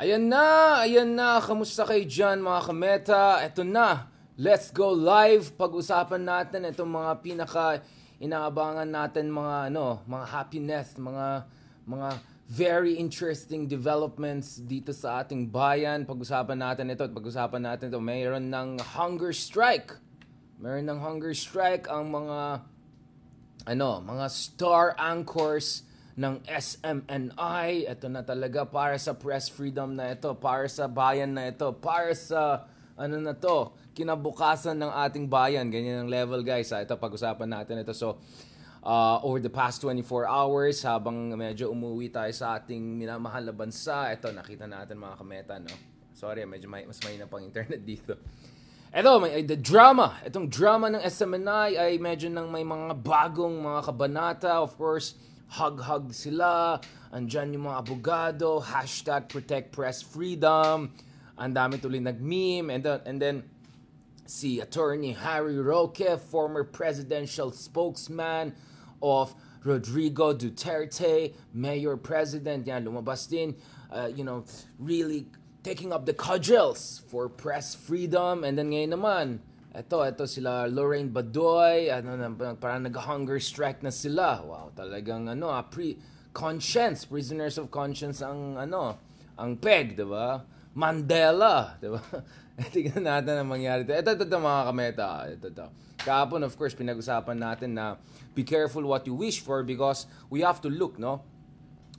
Ayan na, ayan na. Kamusta kayo dyan mga kameta? Ito na. Let's go live. Pag-usapan natin itong mga pinaka inaabangan natin mga ano, mga happiness, mga mga very interesting developments dito sa ating bayan. Pag-usapan natin ito at pag-usapan natin ito. Mayroon ng hunger strike. Mayroon ng hunger strike ang mga ano, mga star anchors ng SMNI. Ito na talaga para sa press freedom na ito, para sa bayan na ito, para sa ano na to, kinabukasan ng ating bayan. Ganyan ang level guys. Ha? Ito pag-usapan natin ito. So, uh, over the past 24 hours, habang medyo umuwi tayo sa ating minamahal na bansa, ito nakita natin mga kameta, no? Sorry, medyo may, mas may na pang internet dito. Ito, may, the drama. Itong drama ng SMNI ay medyo nang may mga bagong mga kabanata. Of course, hug-hug sila, andyan yung mga abogado, hashtag protect press freedom, ang dami tuloy nag-meme, and then, and then si Attorney Harry Roque, former presidential spokesman of Rodrigo Duterte, mayor president, yan, lumabas din, uh, you know, really taking up the cudgels for press freedom, and then ngayon naman, ito, ito sila Lorraine Badoy, ano na, parang nag-hunger strike na sila. Wow, talagang ano, ah, pre conscience, prisoners of conscience ang ano, ang peg, 'di ba? Mandela, 'di ba? Tingnan natin ang mangyari. Ito, ito, ito, mga kameta. Ito, ito. Kahapon, of course, pinag-usapan natin na be careful what you wish for because we have to look, no?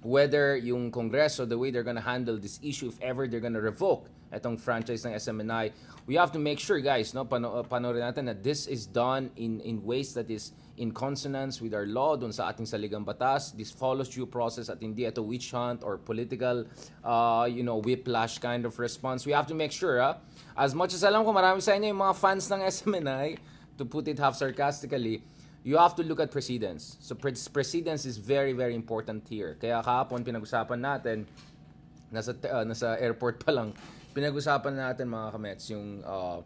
Whether yung Kongreso, the way they're gonna handle this issue, if ever they're gonna revoke itong franchise ng SMNI, we have to make sure guys, no, pano panoorin natin na this is done in in ways that is in consonance with our law dun sa ating saligang batas. This follows due process at hindi ito witch hunt or political, uh, you know, whiplash kind of response. We have to make sure, ha? As much as alam ko marami sa inyo yung mga fans ng SMNI, to put it half sarcastically, you have to look at precedence. So pre- precedence is very, very important here. Kaya kahapon pinag-usapan natin, nasa, uh, nasa airport pa lang, pinag-usapan natin mga kamets yung uh,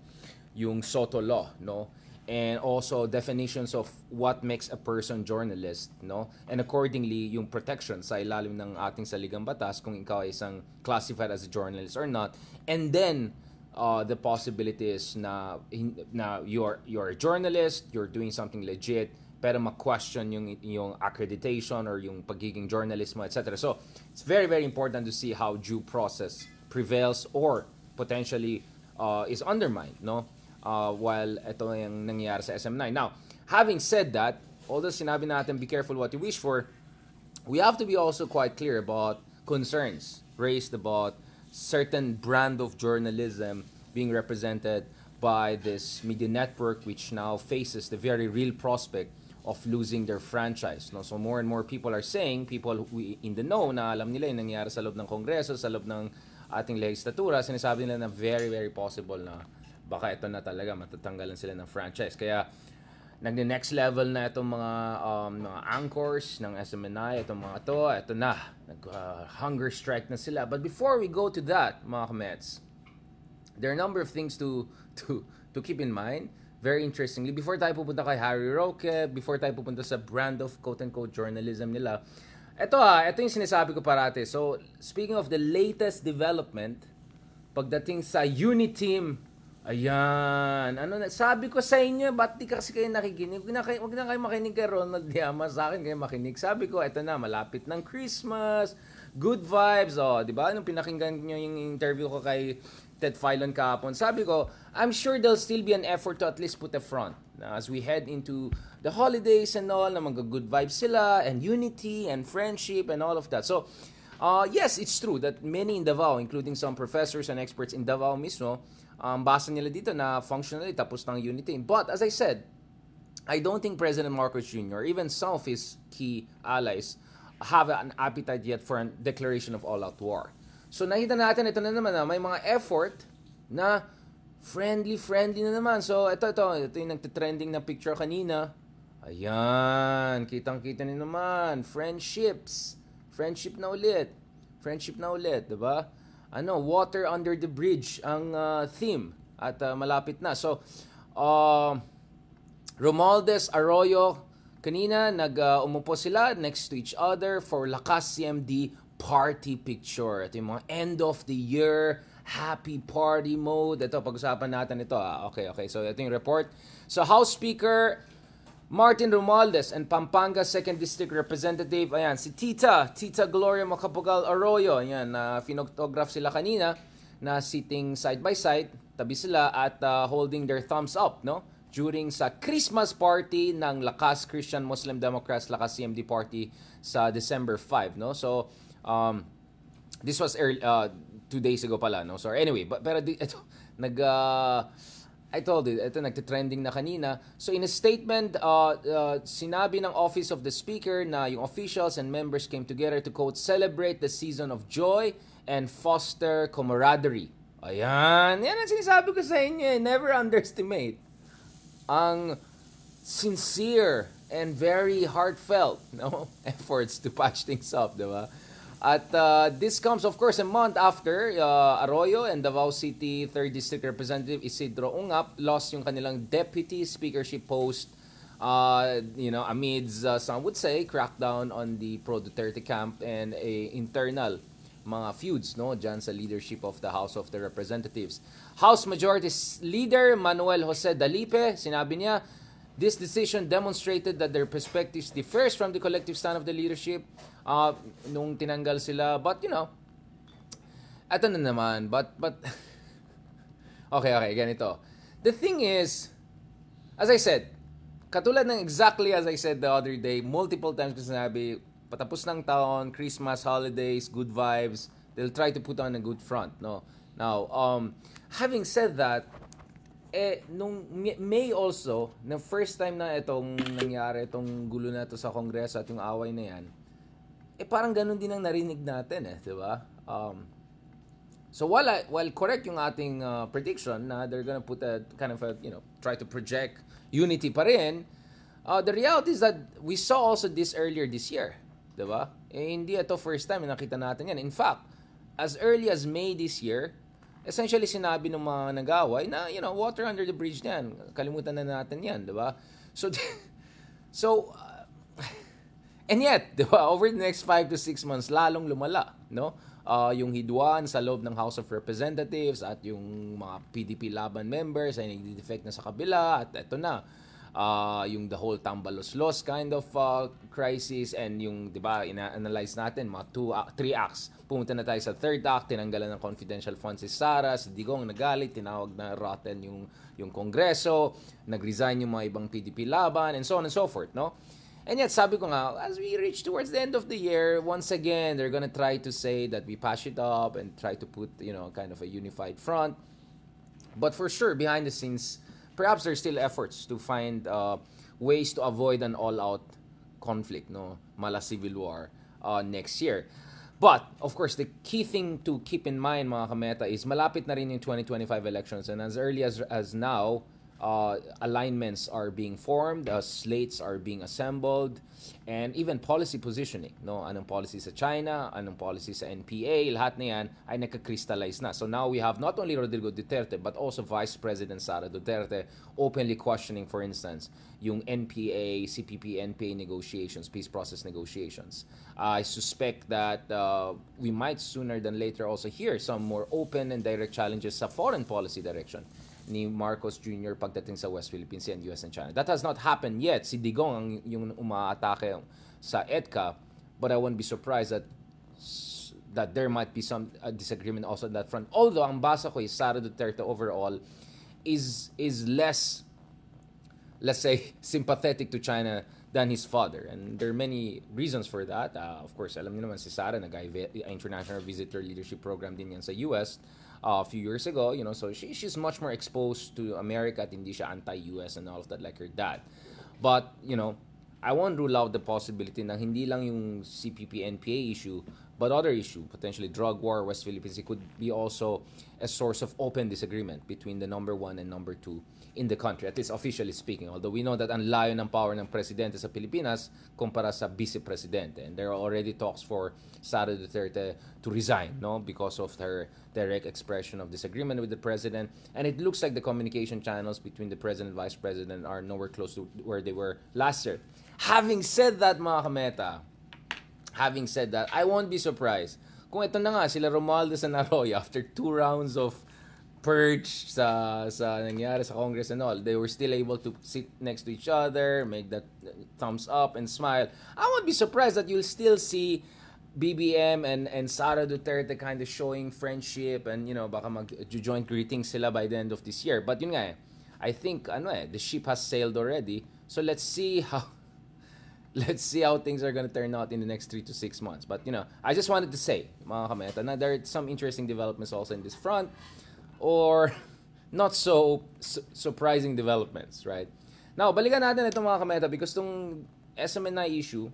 yung Soto law, no? And also definitions of what makes a person journalist, no? And accordingly, yung protection sa ilalim ng ating saligang batas kung ikaw ay isang classified as a journalist or not. And then uh, the possibilities na na you're you're a journalist, you're doing something legit, pero ma-question yung yung accreditation or yung pagiging journalist mo, etc. So, it's very very important to see how due process prevails or potentially uh, is undermined, no? Uh, while ito yung nangyayari sa SM9. Now, having said that, although sinabi natin be careful what you wish for, we have to be also quite clear about concerns raised about certain brand of journalism being represented by this media network which now faces the very real prospect of losing their franchise. No? So more and more people are saying, people who in the know na alam nila yung nangyari sa loob ng Kongreso, sa loob ng ating legislatura, sinasabi nila na very, very possible na baka ito na talaga, matatanggalan sila ng franchise. Kaya, nag-next level na itong mga um, mga anchors ng SMNI, itong mga to, ito na, nag-hunger uh, strike na sila. But before we go to that, mga kamets, there are a number of things to to to keep in mind. Very interestingly, before tayo pupunta kay Harry Roque, before tayo pupunta sa brand of quote-unquote journalism nila, ito ha, ito yung sinasabi ko parati. So, speaking of the latest development, pagdating sa Uniteam, ayan, ano na, sabi ko sa inyo, ba't di kasi kayo nakikinig? Huwag na kayo, huwag na kayo makinig kay Ronald Diamas, sa akin kayo makinig. Sabi ko, ito na, malapit ng Christmas, good vibes, oh, di ba? Nung pinakinggan nyo yung interview ko kay Ted Filon kahapon, sabi ko, I'm sure there'll still be an effort to at least put a front na as we head into the holidays and all, na mga good vibes sila, and unity, and friendship, and all of that. So, uh, yes, it's true that many in Davao, including some professors and experts in Davao mismo, um, basa nila dito na functionally tapos ng unity. But, as I said, I don't think President Marcos Jr., even some of his key allies, have an appetite yet for a declaration of all-out war. So nakita natin ito na naman na may mga effort na friendly friendly na naman. So ito ito ito yung nagte-trending na picture kanina. Ayan, kitang-kita ni naman friendships. Friendship na ulit. Friendship na ulit, 'di ba? Ano, water under the bridge ang uh, theme at uh, malapit na. So uh, Romualdez Arroyo kanina nag uh, sila next to each other for Lakas CMD party picture. Ito yung mga end of the year happy party mode. Ito, pag-usapan natin ito. Ah. Okay, okay. So, ito yung report. So, House Speaker Martin Romualdez and Pampanga 2nd District Representative, ayan, si Tita, Tita Gloria Macapagal Arroyo, ayan, na uh, finotograph sila kanina na sitting side by side, tabi sila at uh, holding their thumbs up, no? During sa Christmas party ng Lakas Christian Muslim Democrats Lakas CMD party sa December 5, no? So, um, this was early, uh, two days ago pala, no? So, anyway, but, pero ito, nag, uh, I told you, ito nagte-trending na kanina. So in a statement, uh, uh, sinabi ng Office of the Speaker na yung officials and members came together to quote, celebrate the season of joy and foster camaraderie. Ayan, yan ang sinasabi ko sa inyo, eh. never underestimate ang sincere and very heartfelt no efforts to patch things up, di ba? At uh, this comes, of course, a month after uh, Arroyo and Davao City 3rd District Representative Isidro Ungap lost yung kanilang deputy speakership post uh, you know, amidst, uh, some would say, crackdown on the pro-Duterte camp and a internal mga feuds no dyan sa leadership of the House of the Representatives. House Majority Leader Manuel Jose Dalipe, sinabi niya, This decision demonstrated that their perspectives differs from the collective stand of the leadership uh, nung tinanggal sila. But, you know, eto na naman. But, but, okay, okay, ganito. The thing is, as I said, katulad ng exactly as I said the other day, multiple times ko sinabi, patapos ng taon, Christmas, holidays, good vibes, they'll try to put on a good front, no? Now, um, having said that, eh, nung May also, na first time na itong nangyari, itong gulo na to sa Kongreso at yung away na yan, eh parang ganun din ang narinig natin eh, di ba? Um, so while, I, while correct yung ating uh, prediction na they're gonna put a kind of a, you know, try to project unity pa rin, uh, the reality is that we saw also this earlier this year, di ba? Eh, hindi ito first time na nakita natin yan. In fact, as early as May this year, essentially sinabi ng mga nag-away na, you know, water under the bridge na yan. Kalimutan na natin yan, di ba? So, so, uh, and yet, di ba, over the next 5 to 6 months, lalong lumala, no? Uh, yung hidwan sa loob ng House of Representatives at yung mga PDP laban members ay nagdi-defect na sa kabila at eto na uh, yung the whole tambalos-los kind of uh, crisis and yung, di ba, ina-analyze natin, mga two, uh, three acts. Pumunta na tayo sa third act, tinanggalan ng confidential funds si Sara, si Digong nagalit, tinawag na rotten yung, yung kongreso, nag-resign yung mga ibang PDP laban, and so on and so forth, no? And yet, sabi ko nga, as we reach towards the end of the year, once again, they're gonna try to say that we patch it up and try to put, you know, kind of a unified front. But for sure, behind the scenes, perhaps there's still efforts to find uh, ways to avoid an all-out conflict, no, mala civil war uh, next year. But, of course, the key thing to keep in mind, mga kameta, is malapit na rin yung 2025 elections. And as early as, as now, uh, alignments are being formed, uh, slates are being assembled, and even policy positioning. No? Anong policy sa China, anong policy sa NPA, lahat na yan ay nagka-crystallize na. So now we have not only Rodrigo Duterte, but also Vice President Sara Duterte openly questioning, for instance, yung NPA, CPP, NPA negotiations, peace process negotiations. I suspect that uh, we might sooner than later also hear some more open and direct challenges sa foreign policy direction ni Marcos Jr. pagdating sa West Philippine Sea and US and China. That has not happened yet. Si Digong ang yung umaatake sa EDCA, but I won't be surprised that that there might be some uh, disagreement also on that front. Although ang basa ko is Sara Duterte overall is is less let's say sympathetic to China than his father. And there are many reasons for that. Uh, of course, alam niyo naman si Sara nag-international visitor leadership program din yan sa US uh, a few years ago, you know, so she, she's much more exposed to America at hindi siya anti-US and all of that like her dad. But, you know, I won't rule out the possibility na hindi lang yung CPP-NPA issue, but other issue, potentially drug war, West Philippines, it could be also a source of open disagreement between the number one and number two in the country, at least officially speaking. Although we know that ang layo ng power ng presidente sa Pilipinas kumpara sa vice-presidente. And there are already talks for Sara Duterte to resign no, because of her direct expression of disagreement with the president. And it looks like the communication channels between the president and vice president are nowhere close to where they were last year. Having said that, mga kameta, having said that, I won't be surprised kung ito na nga sila Romualdez and Arroyo after two rounds of purge sa sa nangyari sa Congress and all, they were still able to sit next to each other, make that thumbs up and smile. I won't be surprised that you'll still see BBM and and Sara Duterte kind of showing friendship and you know baka mag joint greetings sila by the end of this year. But yun nga eh, I think ano eh, the ship has sailed already. So let's see how let's see how things are going to turn out in the next three to six months. But you know, I just wanted to say, mga kameta, na there are some interesting developments also in this front, or not so su- surprising developments, right? Now, balikan natin itong mga kameta because itong SMNI issue,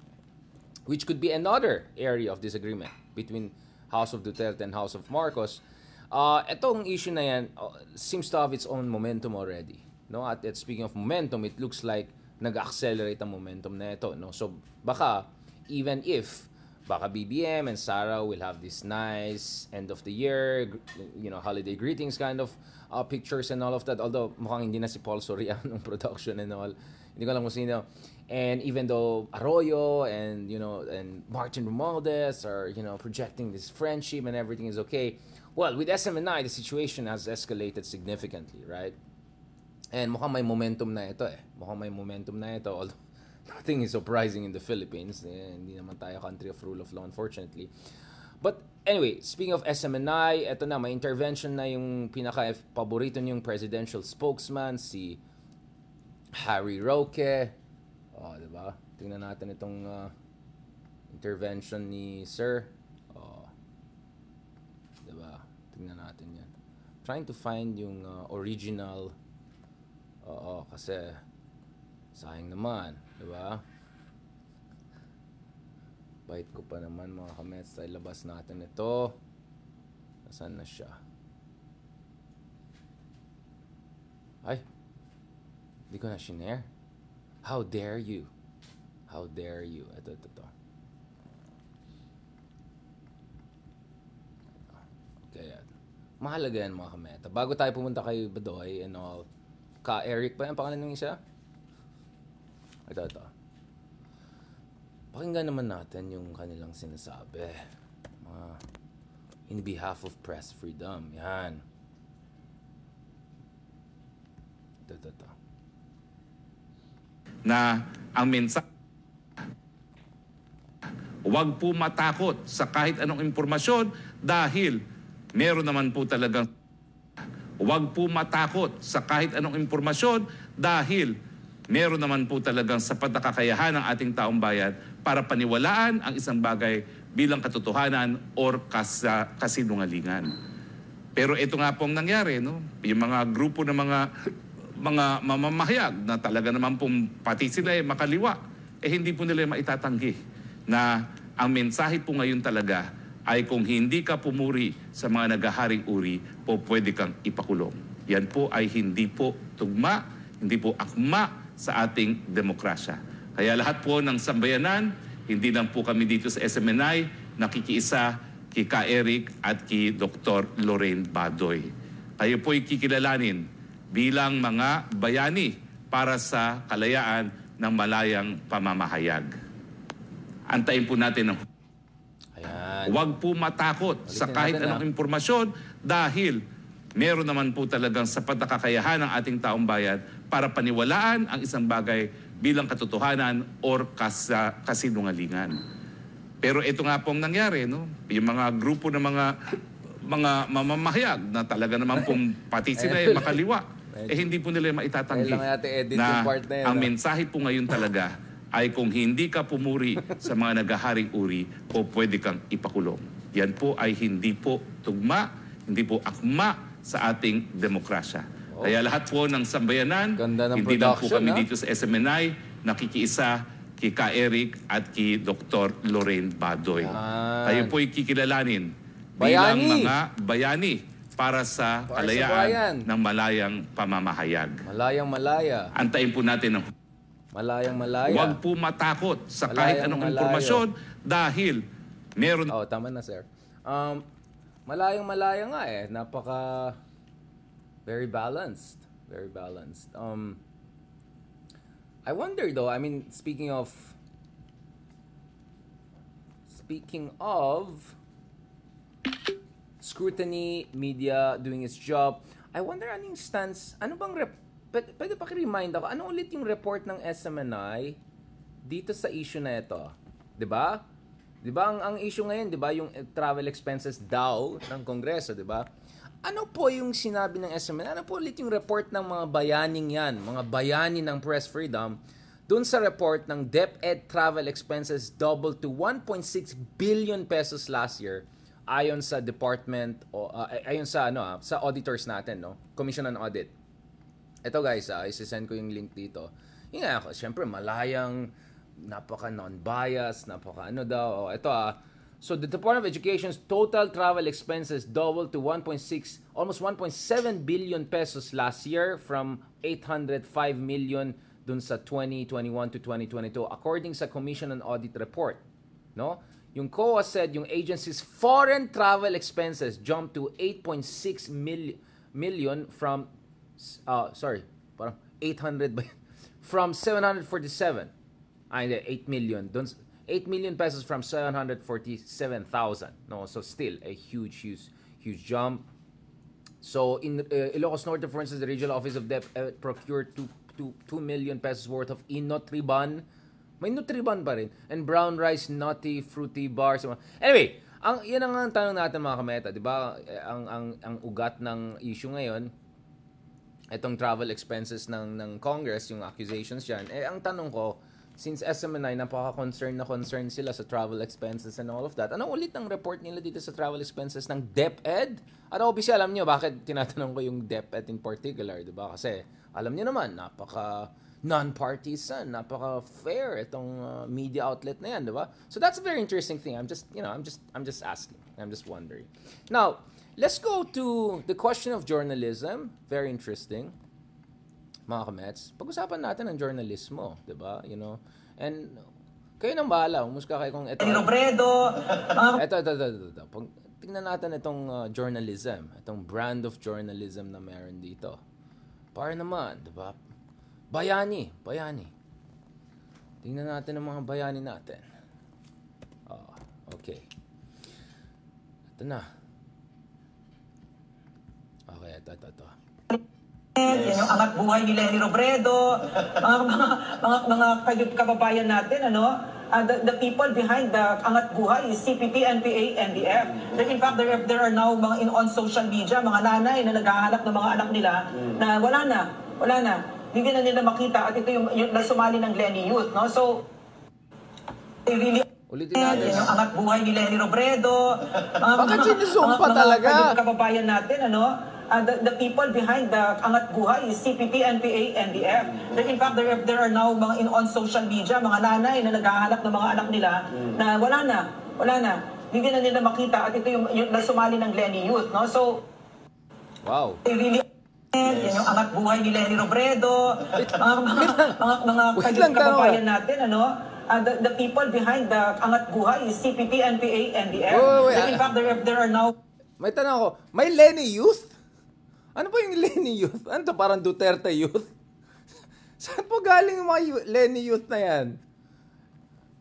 which could be another area of disagreement between House of Duterte and House of Marcos, uh, itong issue na yan uh, seems to have its own momentum already. No? At, at speaking of momentum, it looks like nag-accelerate ang momentum na ito. No? So, baka, even if baka BBM and Sarah will have this nice end of the year, you know, holiday greetings kind of uh, pictures and all of that. Although, mukhang hindi na si Paul Soriano ng production and all. Hindi ko alam kung sino. And even though Arroyo and, you know, and Martin Romualdez are, you know, projecting this friendship and everything is okay, well, with SMNI, the situation has escalated significantly, right? And mukhang may momentum na ito eh. Mukhang may momentum na ito. Although nothing is surprising in the Philippines. Eh, hindi naman tayo country of rule of law, unfortunately. But anyway, speaking of SMNI, ito na, may intervention na yung pinaka-paborito niyong presidential spokesman, si Harry Roque. Oh, di ba? Tingnan natin itong uh, intervention ni Sir. Oh. Di ba? Tingnan natin yan. Trying to find yung uh, original Oo, kasi sayang naman, di ba? Bait ko pa naman mga kamets sa ilabas natin ito. Nasaan na siya? Ay, hindi ko na shinare. How dare you? How dare you? Ito, ito, ito. Okay, mahalaga yan mga kameta. Bago tayo pumunta kay Badoy and all, Ka Eric ba yung pangalan ng isa? Ito, ito. Pakinggan naman natin yung kanilang sinasabi. Mga in behalf of press freedom. Yan. Ito, ito, ito. Na ang mensahe Huwag po matakot sa kahit anong impormasyon dahil meron naman po talagang Huwag po matakot sa kahit anong impormasyon dahil meron naman po talagang sapat na kakayahan ng ating taong bayan para paniwalaan ang isang bagay bilang katotohanan or kas, kasinungalingan. Pero ito nga pong nangyari, no? yung mga grupo ng mga mga mamamahayag na talaga naman pong pati sila ay makaliwa, eh hindi po nila maitatanggi na ang mensahe po ngayon talaga ay kung hindi ka pumuri sa mga nagaharing uri, po pwede kang ipakulong. Yan po ay hindi po tugma, hindi po akma sa ating demokrasya. Kaya lahat po ng sambayanan, hindi lang po kami dito sa SMNI, nakikiisa kay Ka Eric at kay Dr. Lorraine Badoy. Kayo po'y kikilalanin bilang mga bayani para sa kalayaan ng malayang pamamahayag. Antayin po natin ang Ayan. Huwag po matakot sa Ulitin kahit natin, anong ah. impormasyon dahil meron naman po talagang sapat na kakayahan ng ating taong bayan para paniwalaan ang isang bagay bilang katotohanan or kas, kasinungalingan. Pero ito nga pong nangyari, no? yung mga grupo ng mga mga mamamahayag na talaga naman pong pati sila ay makaliwa, eh hindi po nila maitatanggi part na yan, ang ah. mensahe po ngayon talaga ay kung hindi ka pumuri sa mga nagaharing uri, po pwede kang ipakulong. Yan po ay hindi po tugma, hindi po akma sa ating demokrasya. Kaya lahat po ng sambayanan, Oh. Ganda ng hindi lang po production, kami ha? dito sa SMNI, nakikiisa kay Ka Eric at kay Dr. Lorraine Badoy. Yan. Kayo po'y kikilalanin bilang Bayani. mga bayani para sa Para sa kalayaan bayan. ng malayang pamamahayag. Malayang malaya. Antayin po natin ang Malayang malaya. Huwag po matakot sa kahit Malayang anong malayo. impormasyon dahil meron Oh, tama na, sir. Um, malayang malaya nga eh. Napaka very balanced. Very balanced. Um, I wonder though, I mean, speaking of speaking of scrutiny, media doing its job, I wonder anong stance, ano bang rep, pwede, pwede paki-remind ako, ano ulit yung report ng SMNI dito sa issue na ito? 'Di ba? 'Di ba ang, ang issue ngayon, 'di ba, yung eh, travel expenses daw ng Kongreso, 'di ba? Ano po yung sinabi ng SMNI? Ano po ulit yung report ng mga bayaning yan, mga bayani ng press freedom Doon sa report ng DepEd travel expenses doubled to 1.6 billion pesos last year ayon sa department o uh, ayon sa ano ah, sa auditors natin no Commission on Audit. Ito guys, ah, isi-send ko yung link dito. Yung nga, syempre malayang napaka non-biased, napaka ano daw. Oh, ito ah. So the Department of Education's total travel expenses doubled to 1.6 almost 1.7 billion pesos last year from 805 million dun sa 2021 to 2022 according sa Commission on Audit report no yung COA said yung agency's foreign travel expenses jumped to 8.6 million million from uh, sorry parang 800 ba yun? from 747 ay hindi 8 million dun 8 million pesos from 747,000 no so still a huge huge huge jump so in uh, Ilocos Norte for instance the regional office of DEP uh, procured 2 2, 2 million pesos worth of Inotriban. May Nutriban pa rin. And brown rice, nutty, fruity bars. Anyway, ang yan ang tanong natin mga kameta, 'di ba? Ang ang ang ugat ng issue ngayon itong travel expenses ng ng Congress, yung accusations diyan. Eh ang tanong ko, since SMNI napaka-concerned na concerned sila sa travel expenses and all of that. Ano ulit ang report nila dito sa travel expenses ng DepEd? At obviously alam niyo bakit tinatanong ko yung DepEd in particular, 'di ba? Kasi alam niyo naman, napaka non-partisan, napaka fair itong uh, media outlet na yan, 'di ba? So that's a very interesting thing. I'm just, you know, I'm just I'm just asking. I'm just wondering. Now, let's go to the question of journalism. Very interesting mga kamets, pag-usapan natin ang journalismo, 'di ba? You know, and kayo nang bahala, umuska kayo kung ito. Robredo. ito, ito, ito, ito, ito. Pag, tingnan natin itong uh, journalism, itong brand of journalism na meron dito. Para naman, 'di ba? Bayani, bayani. Tingnan natin ang mga bayani natin. Oh, okay. Ito na. Okay, ito, ito, ito. Yan yung angat buhay ni Lenny Robredo, mga, mga, mga, mga kababayan natin, ano, uh, the, the people behind the angat buhay is CPP, NPA, NDF. That in fact, there, there are now mga in, on social media, mga nanay na naghahanap ng mga anak nila na wala na, wala na. Hindi na nila makita at ito yung, yung sumali ng Lenny Youth, no? So, they really Ulitin natin. Yung angat buhay ni Lenny Robredo. Mga, Bakit sinuzoom pa mga- talaga? mga kababayan natin, ano, uh, the, the people behind the angat buhay is CPP, NPA, NDF. That in fact, there, there are now mga in, on social media, mga nanay na naghahanap ng mga anak nila na wala na, wala na. Hindi na nila makita at ito yung, yung sumali ng Lenny Youth, no? So, Wow. they really yan yung angat buhay ni Lenny Robredo, mga, mga, mga, mga lang, kababayan natin, ano, uh, the, the people behind the angat buhay is CPP, NPA, NDF. Wait, wait, wait, That in fact, there, there are now May tanong ako, may Lenny Youth? Ano ba yung Lenny Youth? Ano to, parang Duterte Youth? Saan po galing yung mga Lenny Youth na yan?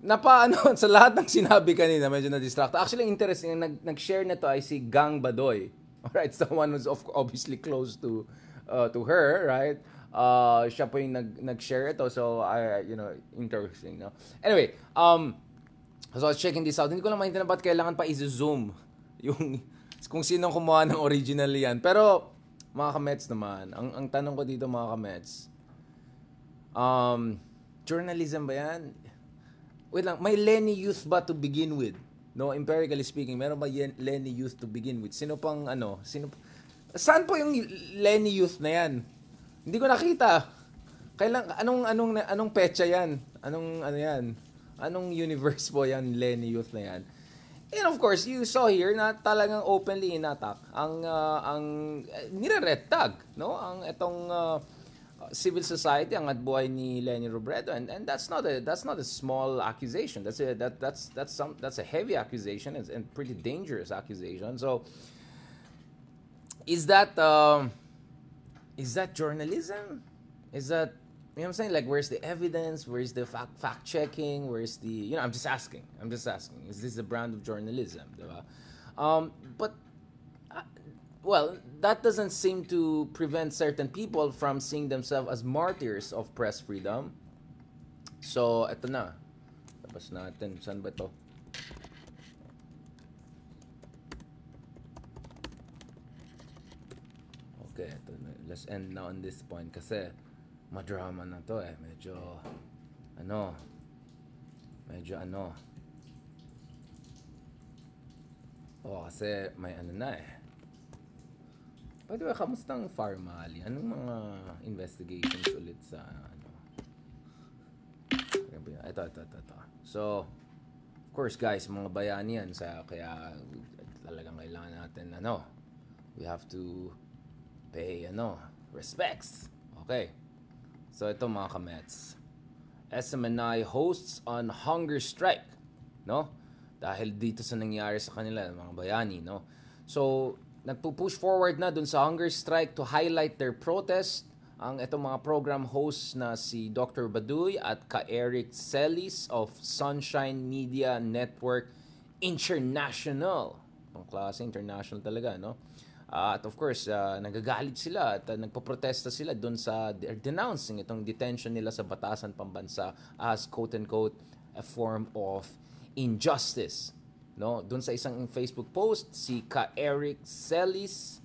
Napa, ano, sa lahat ng sinabi kanina, medyo na-distract. Actually, interesting, nag, nag-share nito ay si Gang Badoy. Alright, someone who's of, obviously close to uh, to her, right? Uh, siya po yung nag, nag-share ito. So, I, you know, interesting, no? Anyway, um, So I was checking this out. Hindi ko lang maintindihan ba't kailangan pa i-zoom yung kung sino kumuha ng original yan. Pero mga kamets naman, ang, ang tanong ko dito mga kamets, um, journalism ba yan? Wait lang, may Lenny Youth ba to begin with? No, empirically speaking, meron ba yan, Lenny Youth to begin with? Sino pang ano? Sino Saan po yung Lenny Youth na yan? Hindi ko nakita. Kailan anong anong anong petsa 'yan? Anong ano 'yan? Anong universe po 'yan Lenny Youth na 'yan? And of course, you saw here na talagang openly inattack ang uh, ang uh, no? Ang itong uh, civil society ang buhay ni Lenny Robredo and and that's not a that's not a small accusation. That's a that that's that's some that's a heavy accusation and, and pretty dangerous accusation. So is that um, is that journalism? Is that you know what I'm saying? Like, where's the evidence? Where's the fact fact checking? Where's the you know? I'm just asking. I'm just asking. Is this a brand of journalism? Um, but uh, well, that doesn't seem to prevent certain people from seeing themselves as martyrs of press freedom. So, eto na. Tapos natin. Saan ba to? Okay, ito na. let's end now on this point kasi madrama na to eh. Medyo, ano, medyo ano. Oo, kasi may ano na eh. By the way, kamusta ang Farmali? Anong mga investigations ulit sa ano? Ito, ito, ito, ito. So, of course guys, mga bayani yan sa kaya talagang kailangan natin ano, we have to pay ano, respects. Okay. So ito mga kamets. SMNI hosts on hunger strike, no? Dahil dito sa nangyari sa kanila mga bayani, no? So nagpo-push forward na dun sa hunger strike to highlight their protest ang itong mga program hosts na si Dr. Baduy at ka Eric Celis of Sunshine Media Network International. Ang klase international talaga, no? Uh, at of course, uh, nagagalit sila at uh, nagpo-protesta sila doon sa denouncing itong detention nila sa batasan pambansa as quote-unquote a form of injustice. No, doon sa isang Facebook post, si Ka Eric Celis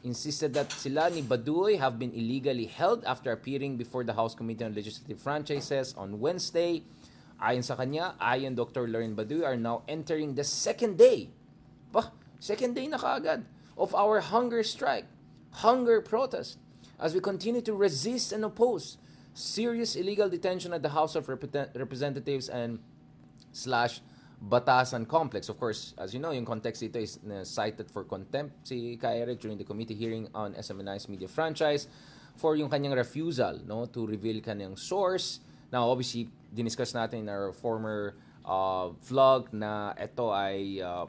insisted that sila ni Baduy have been illegally held after appearing before the House Committee on Legislative Franchises on Wednesday. Ayon sa kanya, ayon Dr. Lauren Baduy are now entering the second day. Bah, second day na kaagad of our hunger strike, hunger protest, as we continue to resist and oppose serious illegal detention at the House of Repre- Representatives and slash Batasan complex. Of course, as you know, yung context ito is uh, cited for contempt si Ka Eric during the committee hearing on SMNI's media franchise for yung kanyang refusal no to reveal kanyang source. Now, obviously, diniscuss natin in our former uh, vlog na ito ay uh,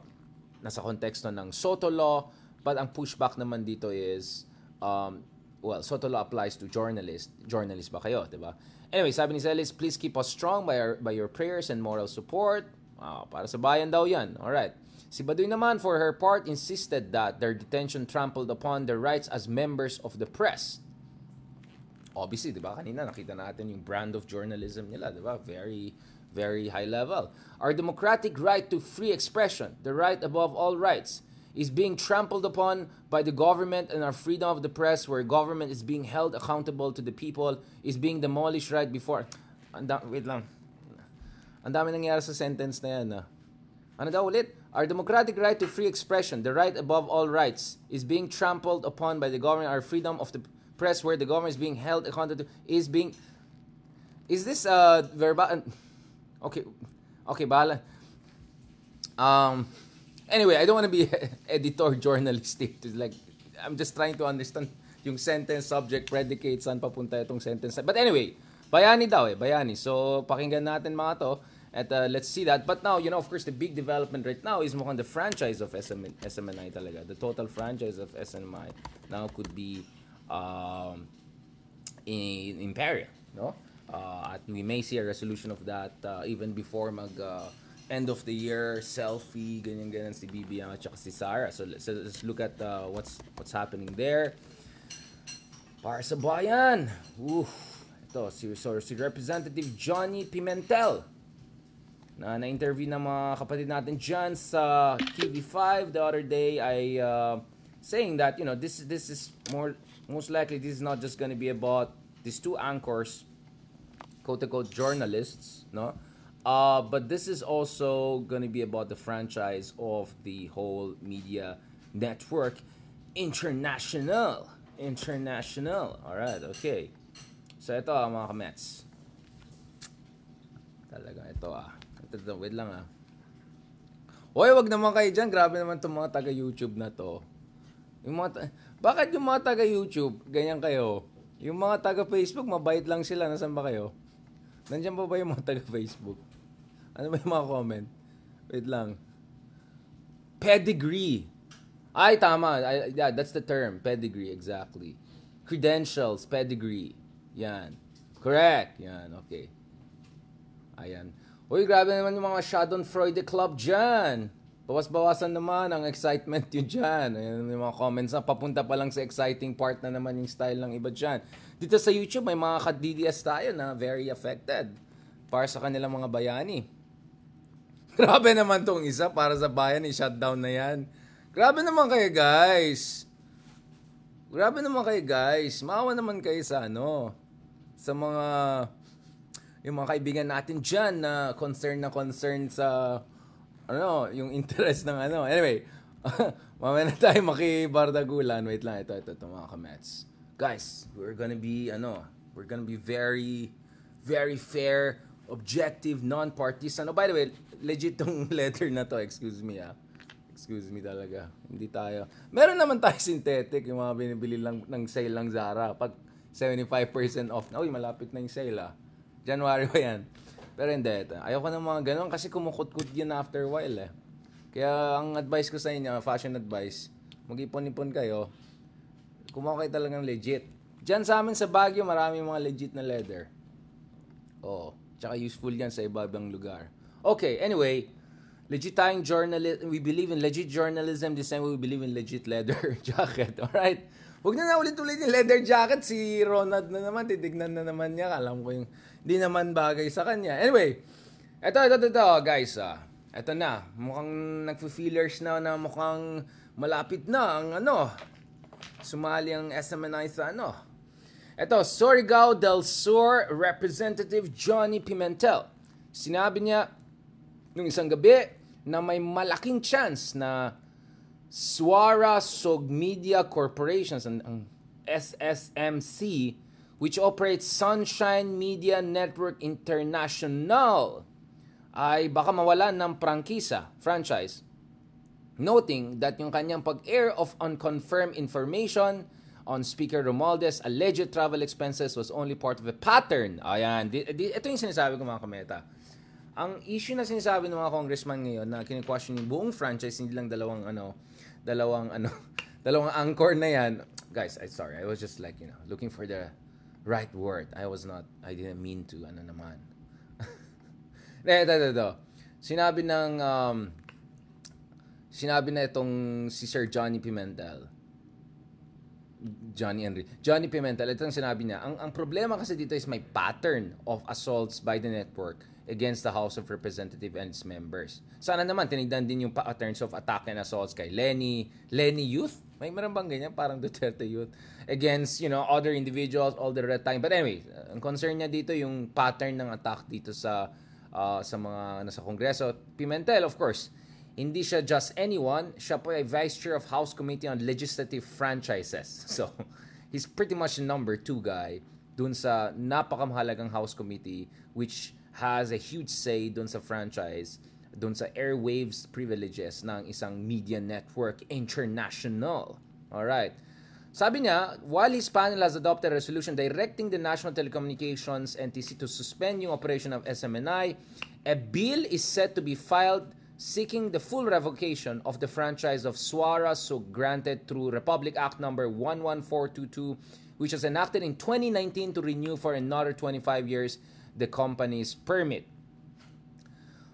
nasa konteksto ng Soto Law but ang pushback naman dito is um, well, Soto Law applies to journalists. Journalist ba kayo, di ba? Anyway, sabi ni Celis, please keep us strong by, our, by your prayers and moral support. Wow, para sa bayan daw yan. Alright. Si Baduy naman, for her part, insisted that their detention trampled upon their rights as members of the press. Obviously, di ba? Kanina nakita natin yung brand of journalism nila, di ba? Very, very high level. Our democratic right to free expression, the right above all rights, is being trampled upon by the government and our freedom of the press where government is being held accountable to the people is being demolished right before. Anda, wait lang. Ang dami nangyari sa sentence na yan. Ah. Ano daw ulit? Our democratic right to free expression, the right above all rights, is being trampled upon by the government. Our freedom of the press, where the government is being held accountable, is being. Is this uh verbal? Okay, okay, bahala. Um. Anyway, I don't want to be editor journalistic. Like, I'm just trying to understand yung sentence, subject, predicate, saan papunta itong sentence. But anyway, Bayani daw eh, bayani. So, pakinggan natin mga to. At uh, let's see that. But now, you know, of course, the big development right now is mukhang the franchise of SM, SMNI talaga. The total franchise of SMNI now could be um, in, in peril. No? Uh, at we may see a resolution of that uh, even before mag uh, end of the year selfie ganyan ganyan si BBM at si Sara so let's, let's look at uh, what's what's happening there. Para sa bayan. Oof. ito si, so, si Representative Johnny Pimentel. Na na-interview ng mga kapatid natin dyan sa TV5 the other day ay uh, saying that you know this this is more most likely this is not just going to be about these two anchors quote unquote journalists, no? Uh, but this is also going to be about the franchise of the whole media network international. International. All right, okay. So ito ah, mga kamets. Talaga ito ah. Ito, ito, wait lang ah. Hoy, wag naman kayo dyan. Grabe naman itong mga taga-YouTube na to. Yung mga ta- Bakit yung mga taga-YouTube, ganyan kayo? Yung mga taga-Facebook, mabait lang sila. Nasaan ba kayo? Nandiyan pa ba yung mga taga-Facebook? Ano ba yung mga comment? Wait lang. Pedigree. Ay, tama. Ay, yeah, that's the term. Pedigree, exactly. Credentials, pedigree. Yan. Correct. Yan, okay. Ayan. Uy, grabe naman yung mga Schadenfreude Club dyan. Bawas-bawasan naman ang excitement yun dyan. Ayan yung mga comments na papunta pa lang sa exciting part na naman yung style ng iba dyan. Dito sa YouTube, may mga ka-DDS tayo na very affected para sa kanilang mga bayani. Grabe naman tong isa para sa bayan, i-shutdown na yan. Grabe naman kayo guys. Grabe naman kayo guys. Maawa naman kayo sa ano, sa mga yung mga kaibigan natin dyan na concern na concern sa ano, yung interest ng ano. Anyway, mamaya na tayo makibardagulan. Wait lang, ito, ito, ito mga kamets. Guys, we're gonna be, ano, we're gonna be very, very fair, objective, non-partisan. Oh, by the way, legit tong letter na to, excuse me ah. Excuse me talaga. Hindi tayo. Meron naman tayo synthetic, yung mga binibili lang ng sale lang Zara. Pag 75% off na, uy, malapit na yung sale ah. January pa yan. Pero hindi, ayoko ng mga ganun kasi kumukut-kut yun after a while eh. Kaya ang advice ko sa inyo, fashion advice, mag-ipon-ipon kayo, kumuha kayo talagang legit. Diyan sa amin sa Baguio, marami mga legit na leather. Oo. Tsaka useful yan sa iba-ibang lugar. Okay, anyway, legit tayong journalism. We believe in legit journalism. This time we believe in legit leather jacket. Alright? Huwag na na ulit-ulit yung leather jacket. Si Ronald na naman, titignan na naman niya. Alam ko yung hindi naman bagay sa kanya. Anyway, eto, eto, eto, guys. Ah. Eto na. Mukhang nagpo-feelers na na mukhang malapit na ang ano. Sumali ang SMNI sa ano. Eto, Surigao del Sur Representative Johnny Pimentel. Sinabi niya nung isang gabi na may malaking chance na Suara Sog Media Corporations, ang, ang SSMC, which operates Sunshine Media Network International, ay baka mawalan ng prangkisa, franchise. Noting that yung kanyang pag-air of unconfirmed information on Speaker Romualdez alleged travel expenses was only part of a pattern. Ayan, di, di, ito yung sinasabi ko mga kameta. Ang issue na sinasabi ng mga congressman ngayon na kini-question yung buong franchise, hindi lang dalawang ano, dalawang ano, dalawang anchor na yan. Guys, I sorry. I was just like, you know, looking for the right word. I was not, I didn't mean to, ano naman. ito, ito, ito. Sinabi ng, um, sinabi na itong si Sir Johnny Pimentel. Johnny Henry. Johnny Pimentel, ito ang sinabi niya. Ang, ang problema kasi dito is may pattern of assaults by the network against the House of Representatives and its members. Sana naman tinignan din yung patterns of attack and assaults kay Lenny, Lenny Youth. May meron bang ganyan? Parang Duterte Youth. Against, you know, other individuals all the time. But anyway, ang concern niya dito yung pattern ng attack dito sa uh, sa mga nasa Kongreso. Pimentel, of course, hindi siya just anyone. Siya po ay Vice Chair of House Committee on Legislative Franchises. So, he's pretty much number two guy dun sa napakamahalagang House Committee which has a huge say dun sa franchise, dun sa airwaves privileges ng isang media network international. Alright. Sabi niya, while his panel has adopted a resolution directing the National Telecommunications NTC to suspend yung operation of SMNI, a bill is set to be filed seeking the full revocation of the franchise of Suara so granted through Republic Act number 11422 which was enacted in 2019 to renew for another 25 years the company's permit.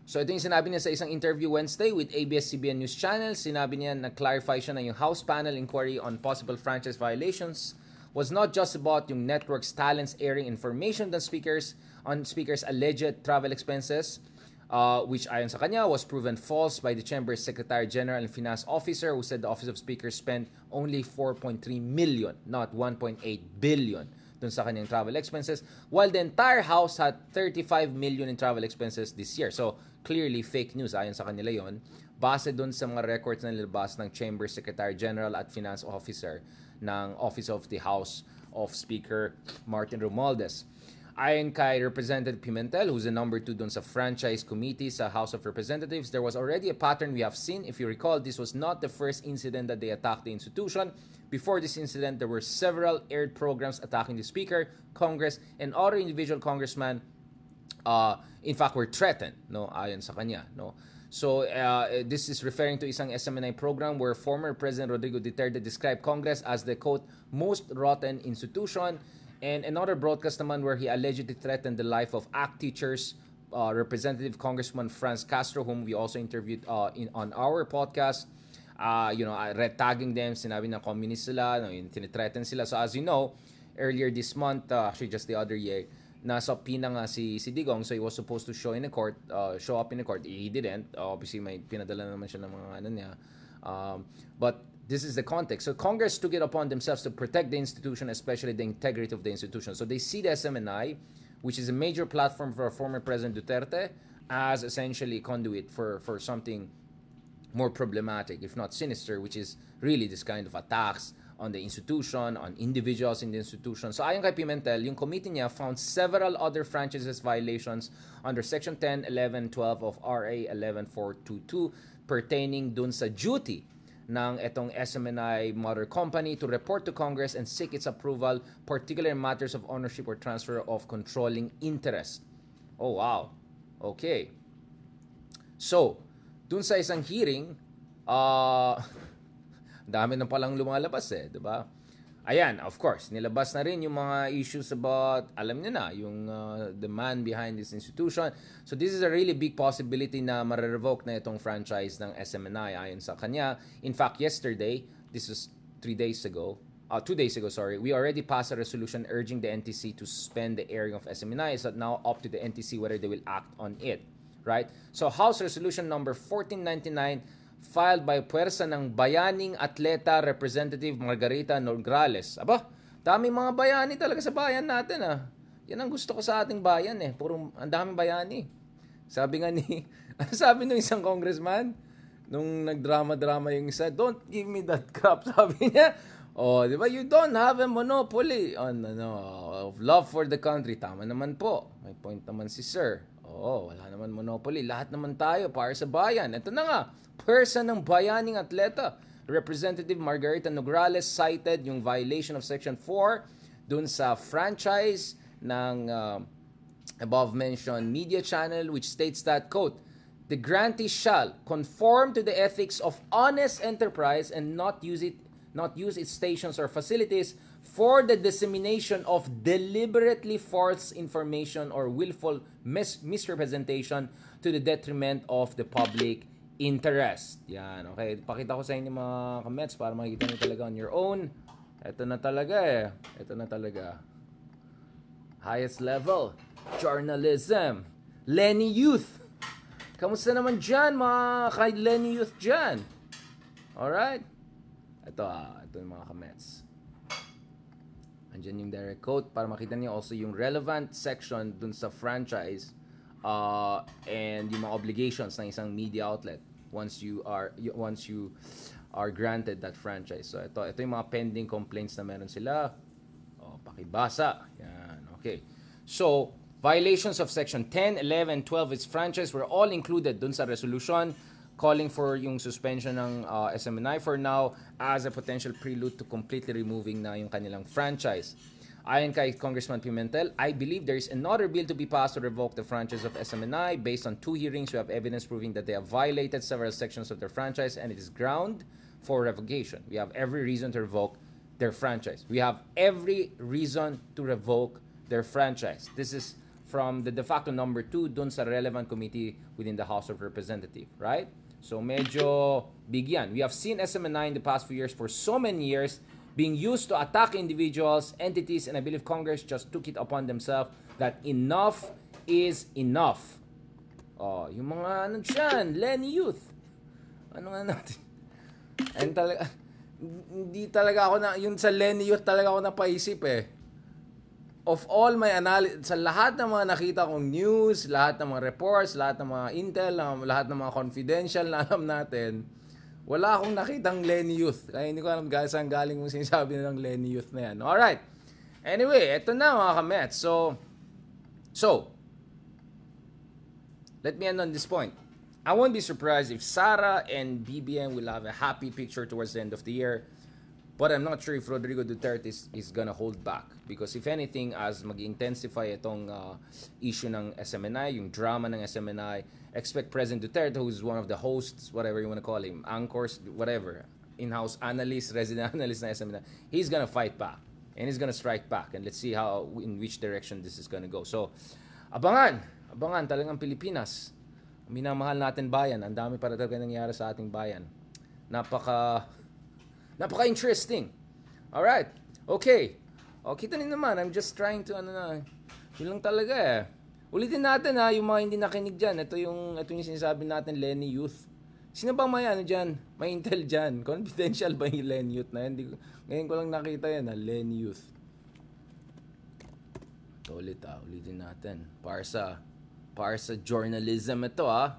So ito yung sinabi niya sa isang interview Wednesday with ABS-CBN News Channel. Sinabi niya na clarify siya na yung House panel inquiry on possible franchise violations was not just about yung network's talents airing information than speakers on speakers' alleged travel expenses, uh, which ayon sa kanya was proven false by the Chamber's Secretary General and Finance Officer who said the Office of Speaker spent only 4.3 million, not 1.8 billion dun sa kanyang travel expenses, while the entire house had 35 million in travel expenses this year. So, clearly fake news ayon sa kanila yon base dun sa mga records na nilabas ng Chamber Secretary General at Finance Officer ng Office of the House of Speaker Martin Romualdez. Ayon kay Representative Pimentel, who's the number two dun sa franchise committee sa House of Representatives, there was already a pattern we have seen. If you recall, this was not the first incident that they attacked the institution. Before this incident, there were several aired programs attacking the Speaker, Congress, and other individual congressmen. Uh, in fact, were threatened, no, ayon sa kanya, no. So, uh, this is referring to isang SMNI program where former President Rodrigo Duterte described Congress as the, quote, most rotten institution And another broadcast naman where he allegedly threatened the life of ACT teachers, uh, Representative Congressman Franz Castro, whom we also interviewed uh, in on our podcast. Uh, you know, uh, red tagging them, sinabi na communist sila, no, yun, tinitreaten sila. So as you know, earlier this month, uh, actually just the other year, nasa pina nga si, si Digong, so he was supposed to show in the court, uh, show up in the court. He didn't. obviously, may pinadala naman siya ng mga ano niya. Um, but this is the context. So Congress took it upon themselves to protect the institution, especially the integrity of the institution. So they see the SMNI, which is a major platform for former President Duterte, as essentially conduit for, for something more problematic, if not sinister, which is really this kind of attacks on the institution, on individuals in the institution. So ayon kay Pimentel, yung committee niya found several other franchises violations under Section 10, 11, 12 of RA 11422 pertaining dun sa duty ng etong SMNI mother company to report to Congress and seek its approval, particularly in matters of ownership or transfer of controlling interest. Oh, wow. Okay. So, dun sa isang hearing, uh, dami na palang lumalabas eh, di ba? Ayan, of course, nilabas na rin yung mga issues about, alam niyo na, yung uh, the man behind this institution. So this is a really big possibility na marerevoke na itong franchise ng SMNI ayon sa kanya. In fact, yesterday, this was three days ago, uh, two days ago, sorry, we already passed a resolution urging the NTC to suspend the airing of SMNI. It's now up to the NTC whether they will act on it. Right? So House Resolution number 1499 filed by Puwersa ng Bayaning Atleta Representative Margarita Nograles. Aba, daming mga bayani talaga sa bayan natin ah. Yan ang gusto ko sa ating bayan eh. Puro ang daming bayani. Sabi nga ni, ano sabi nung isang congressman? Nung nagdrama-drama yung isa, don't give me that crap, sabi niya. Oh, di ba? You don't have a monopoly on ano, of love for the country. Tama naman po. May point naman si sir. Oo, wala naman monopoly. Lahat naman tayo para sa bayan. Ito na nga, person ng bayaning atleta. Representative Margarita Nograles cited yung violation of Section 4 dun sa franchise ng uh, above-mentioned media channel which states that, quote, The grantee shall conform to the ethics of honest enterprise and not use it not use its stations or facilities for the dissemination of deliberately false information or willful mis- misrepresentation to the detriment of the public interest. Yan, okay. Pakita ko sa inyo mga kamets para makikita niyo talaga on your own. Ito na talaga eh. Ito na talaga. Highest level. Journalism. Lenny Youth. Kamusta naman dyan, mga kay Lenny Youth dyan? Alright? Ito ah, ito yung mga kamets. Andyan yung direct quote para makita niyo also yung relevant section dun sa franchise uh, and yung mga obligations ng isang media outlet once you are once you are granted that franchise. So ito ito yung mga pending complaints na meron sila. Oh, pakibasa. Yan. Okay. So, violations of section 10, 11, 12 its franchise were all included dun sa resolution calling for yung suspension ng uh, SMNI for now as a potential prelude to completely removing na yung kanilang franchise. Ayon kay Congressman Pimentel, I believe there is another bill to be passed to revoke the franchise of SMNI. Based on two hearings, we have evidence proving that they have violated several sections of their franchise and it is ground for revocation. We have every reason to revoke their franchise. We have every reason to revoke their franchise. This is from the de facto number two dun sa relevant committee within the House of Representatives, right? So medyo bigyan. We have seen SMNI in the past few years for so many years being used to attack individuals, entities, and I believe Congress just took it upon themselves that enough is enough. Oh, yung mga ano dyan, Lenny Youth. Ano nga natin? And talaga, hindi talaga ako na, yun sa Lenny Youth talaga ako napaisip eh of all my analysis, sa lahat ng mga nakita kong news, lahat ng mga reports, lahat ng mga intel, lahat ng mga confidential na alam natin, wala akong nakitang Lenny Youth. Kaya hindi ko alam guys saan galing mong sinasabi nilang Lenny Youth na yan. Alright. Anyway, eto na mga kamets. So, so, let me end on this point. I won't be surprised if Sara and BBM will have a happy picture towards the end of the year. But I'm not sure if Rodrigo Duterte is, is gonna hold back. Because if anything, as mag-intensify itong uh, issue ng SMNI, yung drama ng SMNI, expect President Duterte, who's one of the hosts, whatever you want to call him, anchors, whatever, in-house analyst, resident analyst ng SMNI, he's gonna fight back. And he's gonna strike back. And let's see how, in which direction this is gonna go. So, abangan. Abangan talagang Pilipinas. Minamahal natin bayan. Ang dami para talaga nangyayari sa ating bayan. Napaka, napaka-interesting. Alright. Okay. O, kita niyo naman. I'm just trying to, ano na, yun lang talaga eh. Ulitin natin ha, yung mga hindi nakinig dyan. Ito yung, ito yung sinasabi natin, Lenny Youth. Sino bang may ano dyan? May intel dyan? Confidential ba yung Lenny Youth na yan? Ko, ngayon ko lang nakita yan ha, Lenny Youth. Ito ulit ha, ulitin natin. Para sa, para sa journalism ito ha.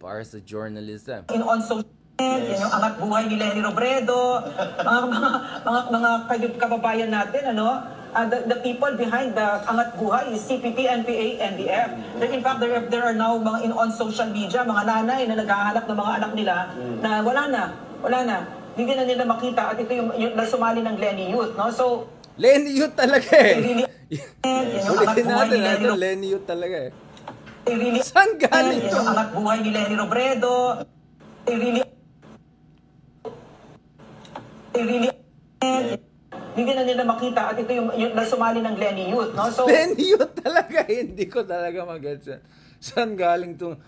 Para sa journalism. in on social yan yung angat buhay ni Lenny Robredo, mga mga mga, mga kay- kababayan natin, ano, uh, the, the people behind the angat buhay is CPP, NPA, NDF. There, in fact, there, there are now mga in on social media, mga nanay na naghahanap ng mga anak nila na wala na, wala na. Hindi na nila makita at ito yung, yung nasumali ng Lenny Youth, no? So, Lenny Youth talaga eh. Ulitin natin Lenny ito Robredo. Lenny Youth talaga eh. Saan galing yan to? yung angat buhay ni Lenny Robredo. really, really, hindi na nila makita at ito yung, yung nasumali ng Lenny Youth, no? So, Lenny Youth talaga. Hindi ko talaga mag-gets yan. Saan galing tong...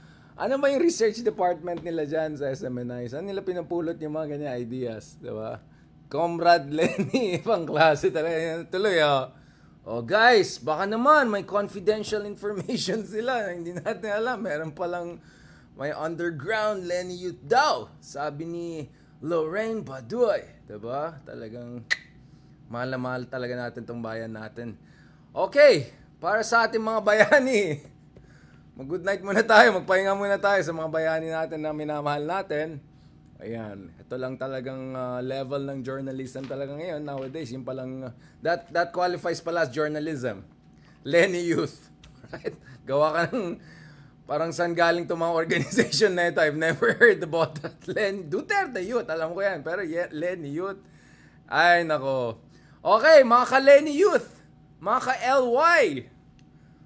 Ano ba yung research department nila dyan sa SMNI? Saan nila pinapulot yung mga ganyan ideas? Di ba? Comrade Lenny, ibang klase talaga. Tuloy, oh. Oh, guys, baka naman may confidential information sila na hindi natin alam. Meron palang may underground Lenny Youth daw. Sabi ni Lorraine Baduy. Diba? Talagang mahal na mahal talaga natin tong bayan natin. Okay, para sa ating mga bayani. Mag-good night muna tayo, magpahinga muna tayo sa mga bayani natin na minamahal natin. Ayan, ito lang talagang uh, level ng journalism talaga ngayon nowadays. Yung palang, uh, that, that qualifies pala as journalism. Lenny Youth. Right? Gawa ka ng, parang saan galing to mga organization na ito. I've never heard about that. Len, Duterte Youth, alam ko yan. Pero yeah, Lenny Youth, ay nako. Okay, mga ka-Lenny Youth, mga ka-LY,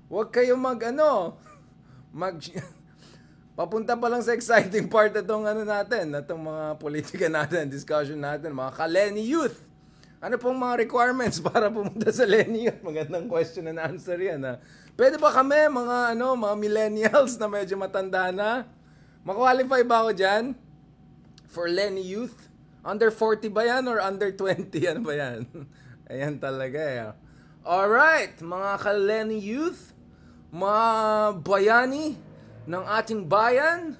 huwag kayo mag ano, mag papunta pa lang sa exciting part itong ano natin, itong mga politika natin, discussion natin, mga ka-Lenny Youth. Ano pong mga requirements para pumunta sa Lenny Youth? Magandang question and answer yan ha. Pwede ba kami, mga ano, mga millennials na medyo matanda na? Makwalify ba ako dyan? For Lenny Youth? Under 40 ba yan or under 20? Ano ba yan? Ayan talaga eh. Alright, mga ka-Lenny Youth, mga bayani ng ating bayan,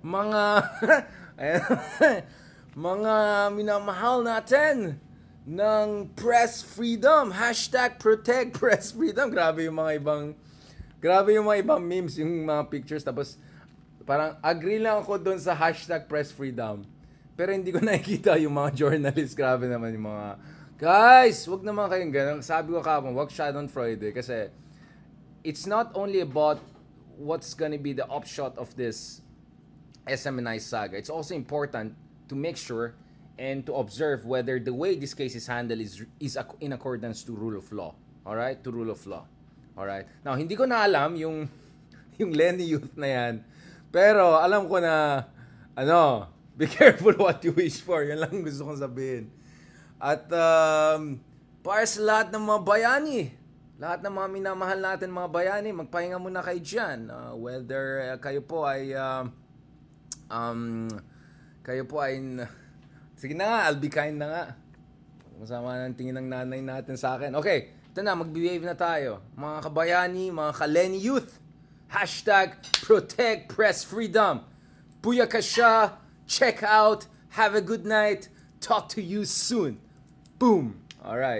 mga mga minamahal natin ng press freedom, hashtag protect press freedom. Grabe yung mga ibang, grabe yung mga ibang memes, yung mga pictures. Tapos, parang agree lang ako doon sa hashtag press freedom. Pero hindi ko nakikita yung mga journalists. Grabe naman yung mga, guys, wag naman kayong ganun. Sabi ko kapon, wag Shannon Friday. Kasi, it's not only about what's gonna be the upshot of this SMNI saga. It's also important to make sure and to observe whether the way this case is handled is is in accordance to rule of law. All right? To rule of law. All right? Now, hindi ko na alam yung yung Lenny Youth na yan. Pero alam ko na ano, be careful what you wish for. Yan lang gusto kong sabihin. At um, para sa lahat ng mga bayani, lahat ng mga minamahal natin mga bayani, magpahinga muna kayo dyan. Uh, whether uh, kayo po ay um, um, kayo po ay sige na nga, I'll be kind na nga. Masama ng tingin ng nanay natin sa akin. Okay, ito na, mag-behave na tayo. Mga kabayani, mga ka-Lenny Youth, hashtag protect press freedom. Buyakasha, check out, have a good night, talk to you soon. Boom. All right.